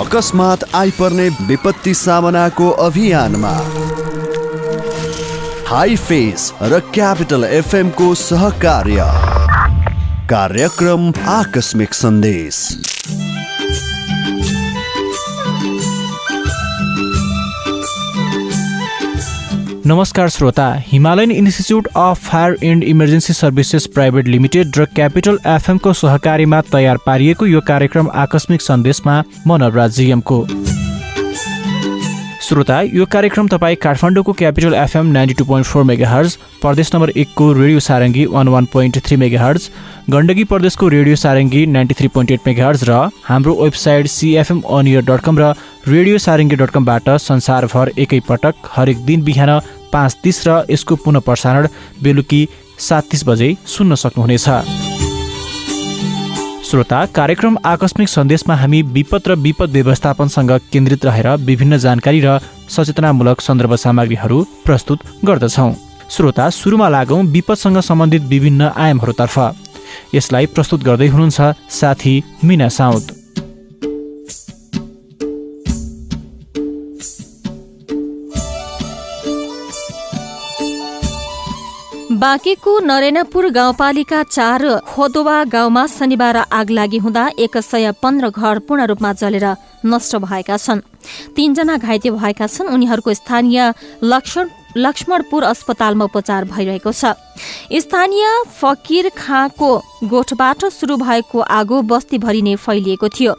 अकस्मात आइपर्ने विपत्ति सामनाको अभियानमा। हाई फेस र क्यापिटल एफएमको सहकार्य। कार्यक्रम आकस्मिक सन्देश। नमस्कार श्रोता Himalayan institute of fire and emergency services private limited र क्यापिटल एफएमको सहकारीमा तयार पारिएको यो कार्यक्रम आकस्मिक सन्देशमा म नवराज जिएमको। श्रोता यो कार्यक्रम तपाईँ काठमाडौँको capital FM ninety two point four megahertz प्रदेश नम्बर एकको radio Sarangi one one point three megahertz Gandaki प्रदेशको radio Sarangi ninety three point eight megahertz र हाम्रो वेबसाइट सिएफएम अनियर डट कम र रेडियो सारङ्गी डट कमबाट संसारभर एकैपटक हरेक दिन बिहान पाँच तिस र यसको पुनः प्रसारण बेलुकी सात तिस बजे सुन्न सक्नुहुनेछ। श्रोता कार्यक्रम आकस्मिक सन्देशमा हामी विपद र विपद व्यवस्थापनसँग केन्द्रित रहेर विभिन्न जानकारी र सचेतनामूलक सन्दर्भ सामग्रीहरू प्रस्तुत गर्दछौँ। श्रोता सुरुमा लागौँ विपदसँग सम्बन्धित विभिन्न आयामहरूतर्फ। यसलाई प्रस्तुत गर्दै हुनुहुन्छ साथी मिना साउद बाँकेको नरेनापुर गाउँपालिका चार खोदोवा गाउँमा शनिबार आग लागि हुँदा एक सय पन्ध्र घर पूर्ण रूपमा जलेर नष्ट भएका छन्। तीनजना घाइते भएका छन्। उनीहरूको स्थानीय लक्ष्मण लक्ष्मणपुर अस्पतालमा उपचार भइरहेको छ। स्थानीय फकिर खाँको गोठबाट सुरु भएको आगो बस्तीभरि नै फैलिएको थियो।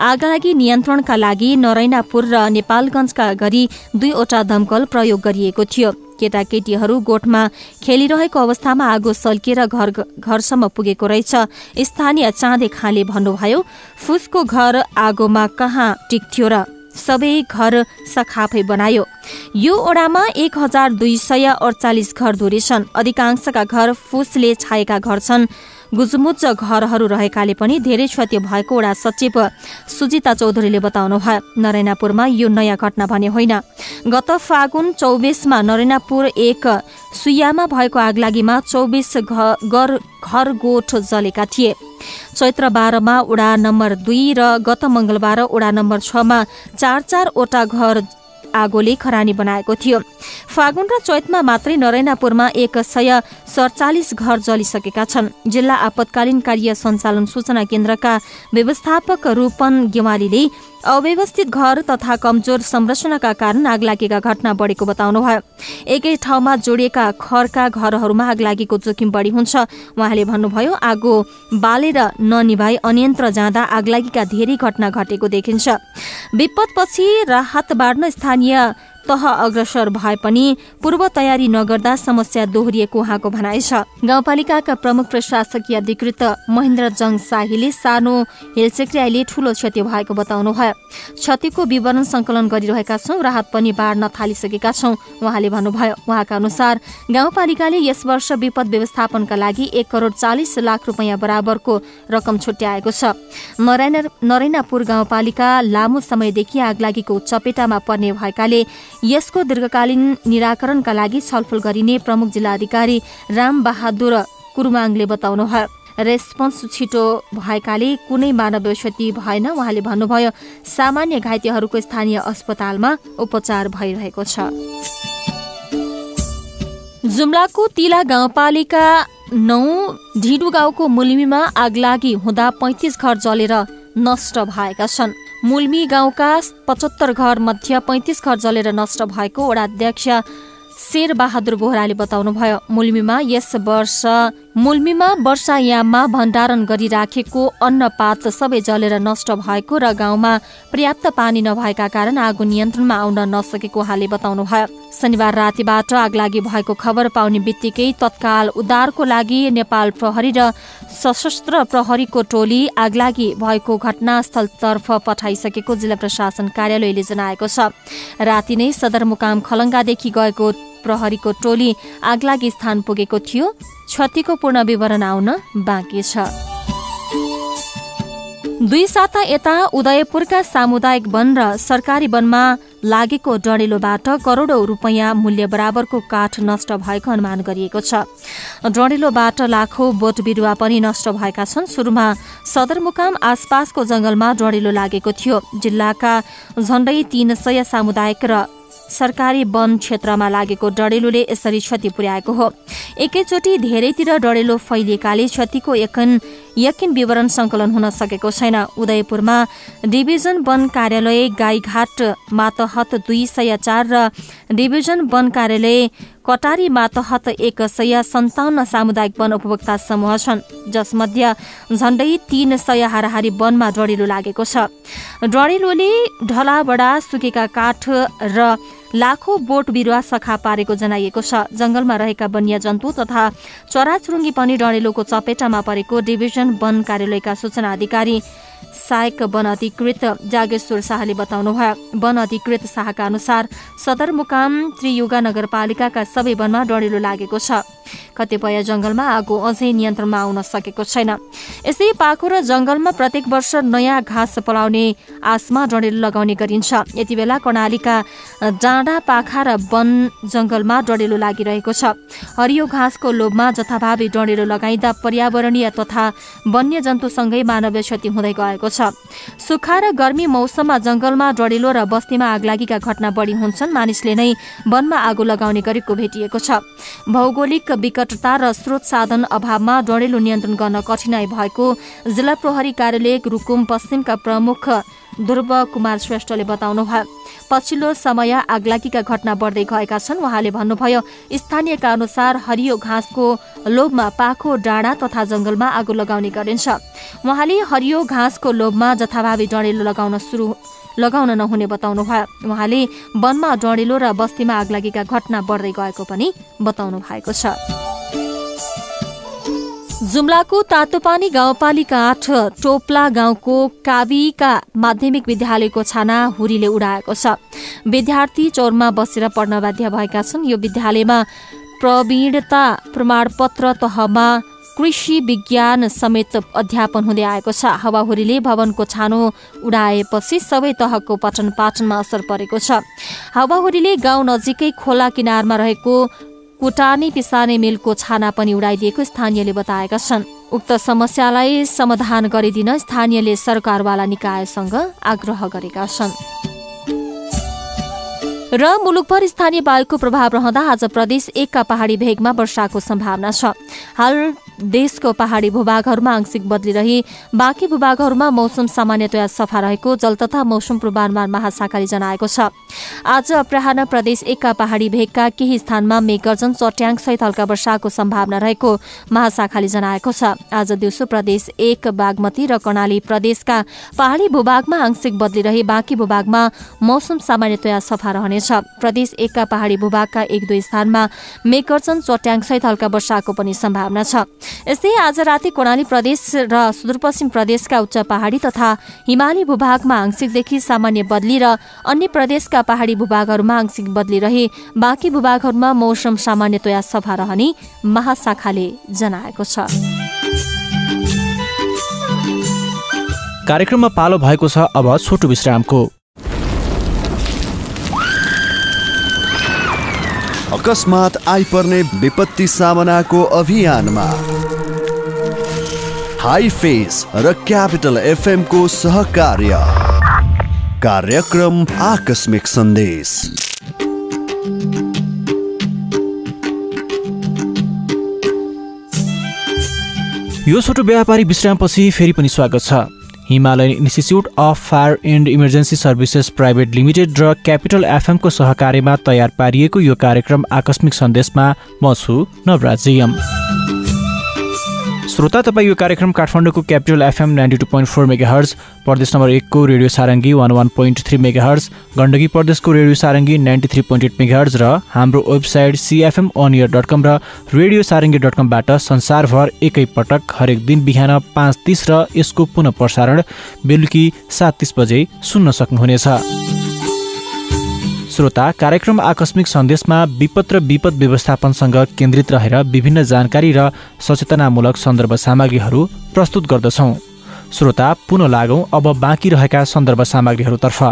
आगलागी नियन्त्रणका लागि नरैनापुर र नेपालगञ्जका गरी दुईवटा दमकल प्रयोग गरिएको थियो। केटाकेटीहरू गोठमा खेलिरहेको अवस्थामा आगो सल्किएर घर घरसम्म पुगेको रहेछ। स्थानीय चाँदे खाले भन्नुभयो फुसको घर आगोमा कहाँ टिक्थ्यो र सबै घर सखाफै बनायो। यो ओडामा एक हजार दुई सय अडचालिस घर धुरेछन्। अधिकांशका घर फुसले छाएका घर छन्। गुजमुच्च घरहरू रहेकाले पनि धेरै क्षति भएको वडा सचिव सुजिता चौधरीले बताउनुभयो नरेनापुरमा यो नयाँ घटना भने होइन। गत फागुन चौबिसमा नरेनापुर एक सुयामा भएको आगलागीमा चौबिस घर घर गोठ जलेका थिए। चैत्र बाह्रमा वडा नम्बर दुई र गत मंगलबार वडा नम्बर छमा चार चारवटा घर आगोले खरानी बनाएको थियो। फागुन र चैतमा मात्रै नरैनापुरमा एक सय सडचालिस घर जलिसकेका छन्। जिल्ला आपतकालीन कार्य सञ्चालन सूचना केन्द्रका व्यवस्थापक रूपन गेवालीले अव्यवस्थित घर तथा कमजोर संरचनाका कारण आग लागेका घटना बढेको बताउनुभयो। एकै ठाउँमा जोडिएका खरका घरहरूमा आग लागेको जोखिम बढी हुन्छ। उहाँले भन्नुभयो आगो बालेर ननिभाई अनियन्त्र जाँदा आगलागीका धेरै घटना घटेको देखिन्छ। विपदपछि राहत बाँड्न स्थानीय तह अग्रसर भए पनि पूर्व तयारी नगर्दा समस्या दोहोरिएको उहाँको भनाइ छ। गाउँपालिकाका प्रमुख प्रशासकीय अधिकृत महेन्द्र जङ शाहीले सानो हिलसेक्रियाले ठूलो क्षति भएको बताउनुभयो। क्षतिको विवरण संकलन गरिरहेका छौं राहत पनि बाँड्न थालिसकेका छौं उहाँले भन्नुभयो। उहाँका अनुसार गाउँपालिकाले यस वर्ष विपद व्यवस्थापनका लागि एक करोड़ चालिस लाख रुपियाँ बराबरको रकम छुट्याएको छ। नरैनापुर गाउँपालिका लामो समयदेखि आगलागीको चपेटामा पर्ने भएकाले यसको दीर्घकालीन निराकरणका लागि छलफल गरिने प्रमुख जिल्लाधिकारी राम बहादुर कुरुमाङले बताउनुभयो। रेस्पोन्स छिटो भएकाले कुनै मानव क्षति भएन। उहाँले भन्नुभयो सामान्य घाइतेहरूको स्थानीय अस्पतालमा उपचार भइरहेको छ। जुम्लाको तिला गाउँपालिका नौ ढिडु गाउँको मुलिमीमा आगलागी हुँदा पैंतिस घर जलेर नष्ट भएका छन्। मुल्मी गाउँका पचहत्तर घर मध्ये पैंतिस घर जलेर नष्ट भएको वडाध्यक्ष शेर बहादुर बोहराले बताउनुभयो मुल्मीमा यस वर्ष मुल्मीमा वर्षायाममा भण्डारण गरिराखेको अन्नपात सबै जलेर नष्ट भएको र गाउँमा पर्याप्त पानी नभएका कारण आगो नियन्त्रणमा आउन नसकेको उहाँले बताउनुभयो। शनिबार रातिबाट आगलागी भएको खबर पाउने बित्तिकै तत्काल उद्धारको लागि नेपाल प्रहरी र सशस्त्र प्रहरीको टोली आगलागी भएको घटनास्थलतर्फ पठाइसकेको जिल्ला प्रशासन कार्यालयले जनाएको छ। राति नै सदरमुकाम खलङ्गादेखि गएको प्रहरीको टोली आगलागी स्थान पुगेको थियो। क्षतिको पूर्ण विवरण आउन बाँकी छ। दुई साता यता उदयपुरका सामुदायिक वन र सरकारी वनमा लागेको डढेलोबाट करोडौं रूपियाँ मूल्य बराबरको काठ नष्ट भएको अनुमान गरिएको छ। डढेलोबाट लाखौं बोट बिरुवा पनि नष्ट भएका छन्। सुरुमा सदरमुकाम आसपासको जंगलमा डढेलो लागेको थियो। जिल्लाका झण्डै तीन सय सामुदायिक र सरकारी वन क्षेत्रमा लागेको डढेलोले यसरी क्षति पुर्याएको हो। एकैचोटि धेरैतिर डढेलो फैलिएकाले क्षतिको यकिन यकिन विवरण संकलन हुन सकेको छैन। उदयपुरमा डिभिजन वन कार्यालय गाईघाट मातहत दुई सय चार र डिभिजन वन कार्यालय कटारी मातहत एक सय सन्ताउन्न सामुदायिक वन उपभोक्ता समूह छन्। जसमध्ये झण्डै तीन सय हाराहारी वनमा डढेलो लागेको छ। डढेलोले ढलाबडा सुकेका काठ र लाखौं बोट बिरुवा सखा पारेको जनाइएको छ। जंगलमा रहेका वन्यजन्तु तथा चराचुरुङ्गी पनि डढेलोको चपेटामा परेको डिभिजन वन कार्यालयका सूचना अधिकारी सहायक वन अधिकृत जागेश्वर शाहले बताउनुभयो वन अधिकृत शाहका अनुसार सदरमुकाम त्रियुगा नगरपालिकाका सबै वनमा डढेलो लागेको छ। कतिपय जंगलमा आगो अझै नियन्त्रणमा आउन सकेको छैन। यसै पाखो र जंगलमा प्रत्येक वर्ष नयाँ घाँस पलाउने आसमा डढेलो लगाउने गरिन्छ। यति बेला कर्णालीका डाँडा पाखा र वन जंगलमा डढेलो लागिरहेको छ। हरियो घाँसको लोभमा जथाभावी डढेलो लगाइँदा पर्यावरणीय तथा वन्यजन्तुसँगै मानवीय क्षति हुँदै गएको छ। सुक्खा र गर्मी मौसममा जंगलमा डढेलो र बस्तीमा आगलागीका घटना बढी हुन्छन्। मानिसले नै वनमा आगो लगाउने गरेको भेटिएको छ। भौगोलिक विकटता र स्रोत साधन अभावमा डढेलो नियन्त्रण गर्न कठिनाई भएको जिल्ला प्रहरी कार्यालय रुकुम पश्चिमका प्रमुख ध्रुव कुमार श्रेष्ठले बताउनुभयो पछिल्लो समय आगलागीका घटना बढ्दै गएका छन् उहाँले भन्नुभयो स्थानीयका अनुसार हरियो घाँसको लोभमा पाखो डाँडा तथा जंगलमा आगो लगाउने गरिन्छ। उहाँले हरियो घाँसको लोभमा जथाभावी डढेलो लगाउन सुरु लगाउन नहुने बताउनु भयो। उहाँले वनमा डढेलो र बस्तीमा आगलागीका घटना बढ्दै गएको पनि बताउनु भएको छ। जुम्लाको तातोपानी गाउँपालिका आठ टोप्ला गाउँको काविका माध्यमिक विद्यालयको छाना हुरीले उडाएको छ। विद्यार्थी चौरमा बसेर पढ्न बाध्य भएका छन्। यो विद्यालयमा प्रवीणता प्रमाणपत्र तहमा कृषि विज्ञान समेत अध्यापन हुँदै आएको छ। हावाहुरीले भवनको छानो उडाएपछि सबै तहको पठन पाठनमा असर परेको छ। हावाहुरीले गाउँ नजिकै खोला किनारमा रहेको कुटानी पिसाने मिलको छाना पनि उडाइदिएको स्थानीयले बताएका छन्। उक्त समस्यालाई समाधान गरिदिन स्थानीयले सरकारवाला निकायसँग आग्रह गरेका छन्। र मुलुकभर स्थानीय वायुको प्रभाव रहँदा आज प्रदेश एकका पहाडी भेगमा वर्षाको सम्भावना छ। हाल देशको पहाडी भूभागहरूमा आंशिक बदली रही बाँकी भूभागहरूमा मौसम सामान्यतया सफा रहेको जल तथा मौसम पूर्वानुमान महाशाखाले जनाएको छ। आज अपराह प्रदेश एकका पहाडी भेगका केही स्थानमा मेघगर्जन चट्याङ सहित हल्का वर्षाको सम्भावना रहेको महाशाखाले जनाएको छ। आज दिउँसो प्रदेश एक बागमती र कर्णाली प्रदेशका पहाडी भूभागमा आंशिक बदली रही बाँकी भूभागमा मौसम सामान्यतया सफा रहनेछ। प्रदेश एकका पहाडी भूभागका एक दुई स्थानमा मेघगर्जन चट्याङ सहित हल्का वर्षाको पनि सम्भावना छ। यस्तै आज राति कर्णाली प्रदेश र सुदूरपश्चिम प्रदेशका उच्च पहाडी तथा हिमाली भूभागमा आंशिकदेखि सामान्य बदली र अन्य प्रदेशका पहाडी भूभागहरूमा आंशिक बदली रहे बाँकी भूभागहरूमा मौसम सामान्यतया सफा रहने महाशाखाले जनाएको छ। कार्यक्रममा पालो भएको छ अब छोटो विश्रामको। अकस्मात आइपर्ने विपत्ति सामनाको अभियानमा। हाई फेस र क्यापिटल एफएमको सहकार्य कार्यक्रम आकस्मिक सन्देश यो छोटो व्यापारी विश्रामपछि फेरि पनि स्वागत छ। Himalayan institute of fire and emergency services private limited र क्यापिटल एफएमको सहकार्यमा तयार पारिएको यो कार्यक्रम आकस्मिक सन्देशमा म छु नवराज जिएम श्रोता तपाईँ यो कार्यक्रम काठमाडौँको capital FM ninety two point four megahertz प्रदेश नम्बर एकको radio Sarangi one one point three megahertz Gandaki प्रदेशको radio Sarangi ninety three point eight megahertz र हाम्रो website CFM on air dot com र रेडियो सारङ्गी डट कमबाट संसारभर एकैपटक हरेक दिन बिहान पाँच तिस र यसको पुनः प्रसारण बेलुकी सात तिस बजे सुन्न सक्नुहुनेछ। श्रोता कार्यक्रम आकस्मिक सन्देशमा विपद र विपद व्यवस्थापनसँग केन्द्रित रहेर विभिन्न जानकारी र सचेतनामूलक सन्दर्भ सामग्रीहरू प्रस्तुत गर्दछौँ। श्रोता पुनः लागौँ अब बाँकी रहेका सन्दर्भ सामग्रीहरूतर्फ।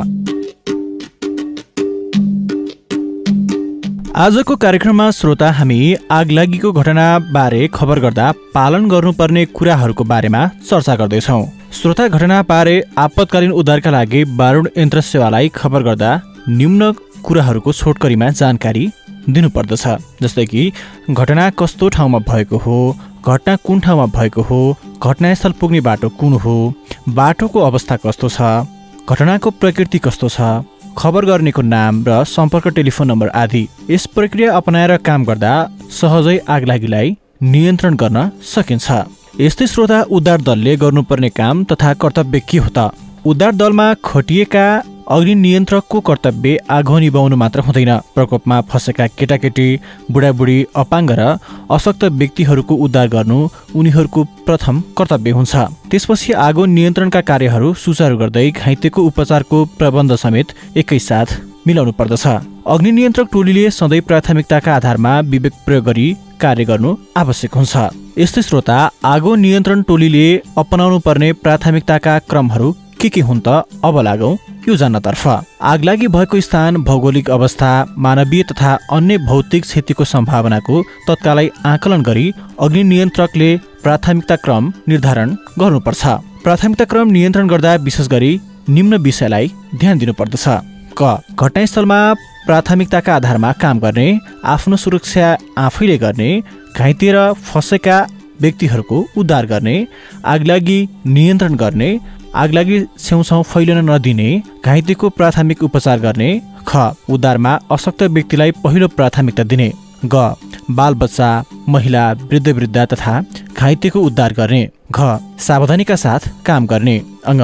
आजको कार्यक्रममा श्रोता हामी आगलागीको घटनाबारे खबर गर्दा पालन गर्नुपर्ने कुराहरूको बारेमा चर्चा गर्दैछौँ। श्रोता घटनाबारे आपतकालीन उद्धारका लागि बारुण यन्त्र सेवालाई खबर गर्दा निम्न कुराहरूको छोटकरीमा जानकारी दिनुपर्दछ। जस्तै कि घटना कस्तो ठाउँमा भएको हो घटना कुन ठाउँमा भएको हो घटनास्थल पुग्ने बाटो कुन हो बाटोको अवस्था कस्तो छ घटनाको प्रकृति कस्तो छ खबर गर्नेको नाम र सम्पर्क टेलिफोन नम्बर आदि यस प्रक्रिया अपनाएर काम गर्दा सहजै आगलागीलाई नियन्त्रण गर्न सकिन्छ। यस्तै श्रोता उद्धार दलले गर्नुपर्ने काम तथा कर्तव्य के हो त? उद्धार दलमा खटिएका अग्नि नियन्त्रकको कर्तव्य आगो निभाउनु मात्र हुँदैन। प्रकोपमा फँसेका केटाकेटी बुढाबुढी अपाङ्ग र अशक्त व्यक्तिहरूको उद्धार गर्नु उनीहरूको प्रथम कर्तव्य हुन्छ। त्यसपछि आगो नियन्त्रणका कार्यहरू सुचारू गर्दै घाइतेको उपचारको प्रबन्ध समेत एकैसाथ मिलाउनु पर्दछ। अग्नि नियन्त्रक टोलीले सधैँ प्राथमिकताका आधारमा विवेक प्रयोग गरी कार्य गर्नु आवश्यक हुन्छ। यस्तै श्रोता आगो नियन्त्रण टोलीले अपनाउनु पर्ने प्राथमिकताका क्रमहरू के के हुन् त अब लागौँ। यो जान्नतर्फ आगलागी भएको स्थान भौगोलिक अवस्था मानवीय तथा अन्य भौतिक क्षतिको सम्भावनाको तत्कालै आकलन गरी अग्नि नियन्त्रकले प्राथमिकता क्रम निर्धारण गर्नुपर्छ। प्राथमिकता क्रम नियन्त्रण गर्दा विशेष गरी निम्न विषयलाई ध्यान दिनुपर्दछ। क। घटनास्थलमा प्राथमिकताका आधारमा काम गर्ने आफ्नो सुरक्षा आफैले गर्ने घाइते र फँसेका व्यक्तिहरूको उद्धार गर्ने आगलागी नियन्त्रण गर्ने आगलागी छेउछाउ फैलिन नदिने घाइतेको प्राथमिक उपचार गर्ने ख उद्धारमा अशक्त व्यक्तिलाई पहिलो प्राथमिकता दिने ग बालबच्चा महिला वृद्ध वृद्ध तथा घाइतेको उद्धार गर्ने घ सावधानीका साथ काम गर्ने अङ्ग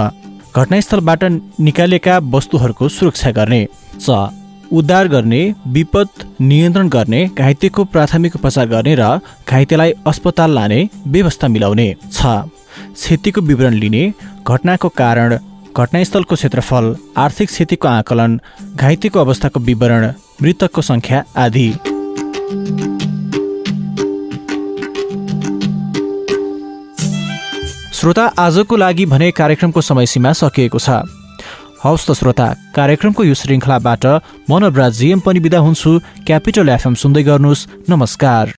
घटनास्थलबाट निकालेका वस्तुहरूको सुरक्षा गर्ने च उद्धार गर्ने विपद नियन्त्रण गर्ने घाइतेको प्राथमिक उपचार गर्ने र घाइतेलाई अस्पताल लाने व्यवस्था मिलाउने छ। क्षतिको विवरण लिने घटनाको कारण घटनास्थलको क्षेत्रफल आर्थिक क्षतिको आकलन घाइतेको अवस्थाको विवरण मृतकको सङ्ख्या आदि। श्रोता आजको लागि भने कार्यक्रमको समय सीमा सकिएको छ। हवस् त श्रोता कार्यक्रमको यो श्रृङ्खलाबाट मनोबराज जिएम पनि बिदा हुन्छु। क्यापिटल एफएम सुन्दै गर्नुहोस्। नमस्कार।